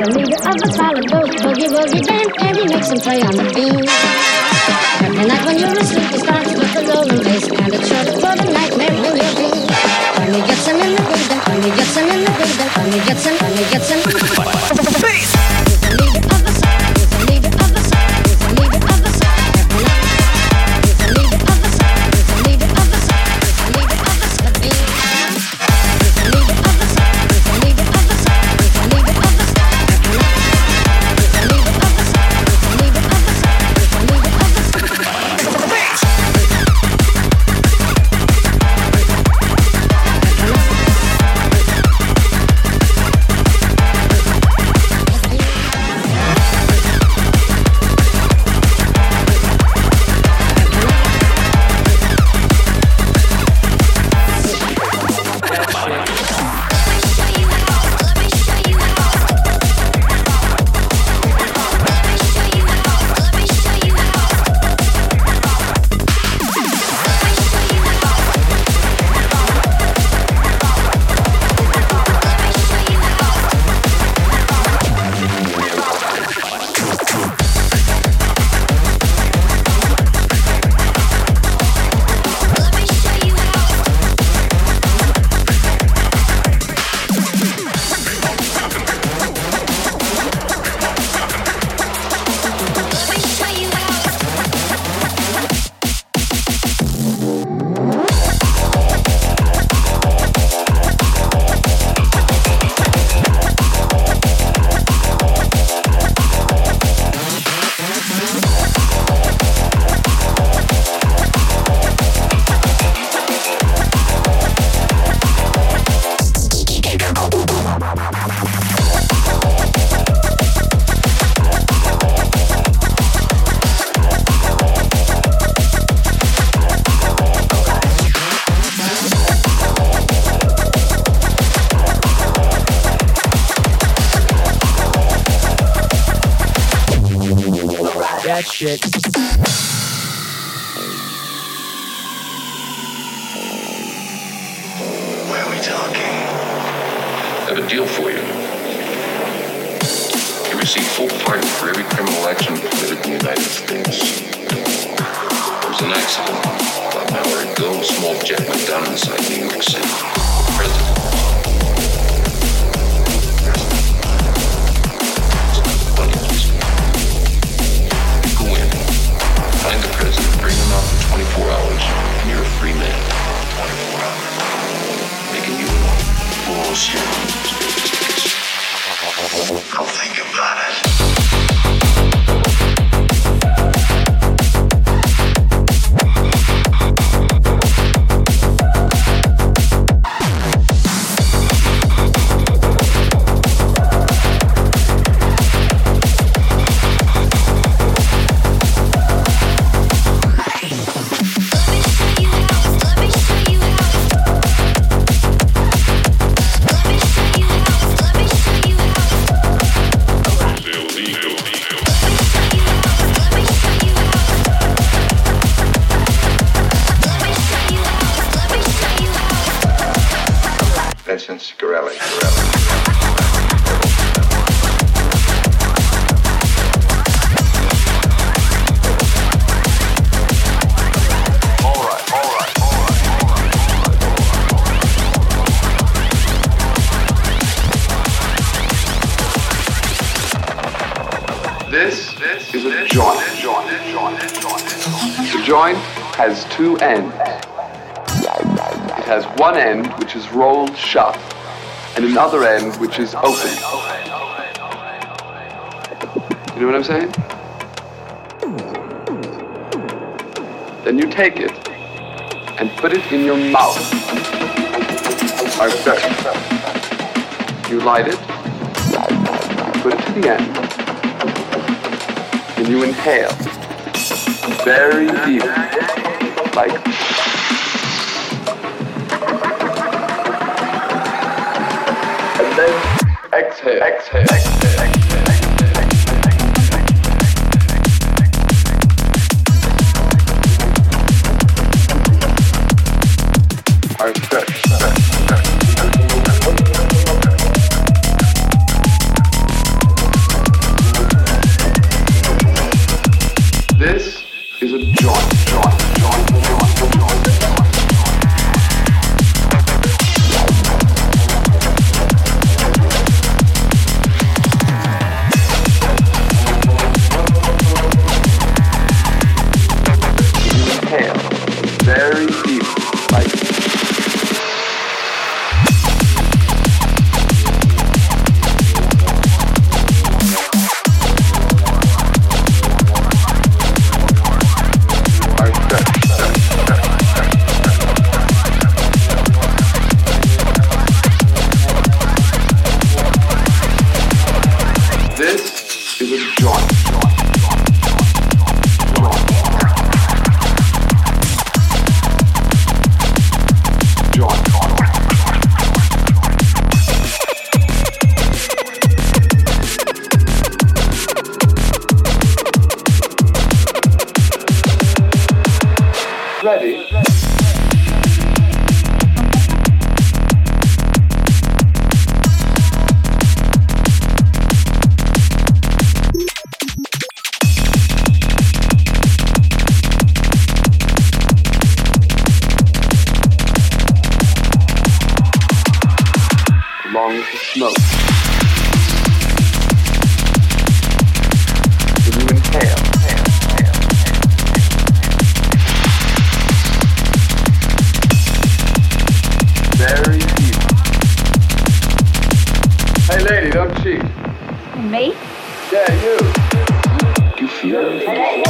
the leader of the solid goes boogie woogie band, and he makes some play on the beat. Every night when you're asleep, he starts with the rolling bass, and it's short for the nightmare will you be. When he gets him in the bed. when he gets him in the bed. when he gets him, when he gets him. That shit. Where are we talking? I have a deal for you. You receive full pardon for every criminal action committed in the United States. There was an accident about an hour ago. A small jet went down inside New York City. The president. The bring him out for 24 hours, and you're a free man. 24 hours making you bullshit. I'll Has two ends. It has one end which is rolled shut and another end which is open. You know what I'm saying? Then you take it and put it in your mouth. You light it, put it to the end, and you inhale very deep, like and then exhale, exhale, exhale, exhale. Are fresh. Ready? Smoke. Yeah, you. You feel it?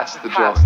Pass the joint.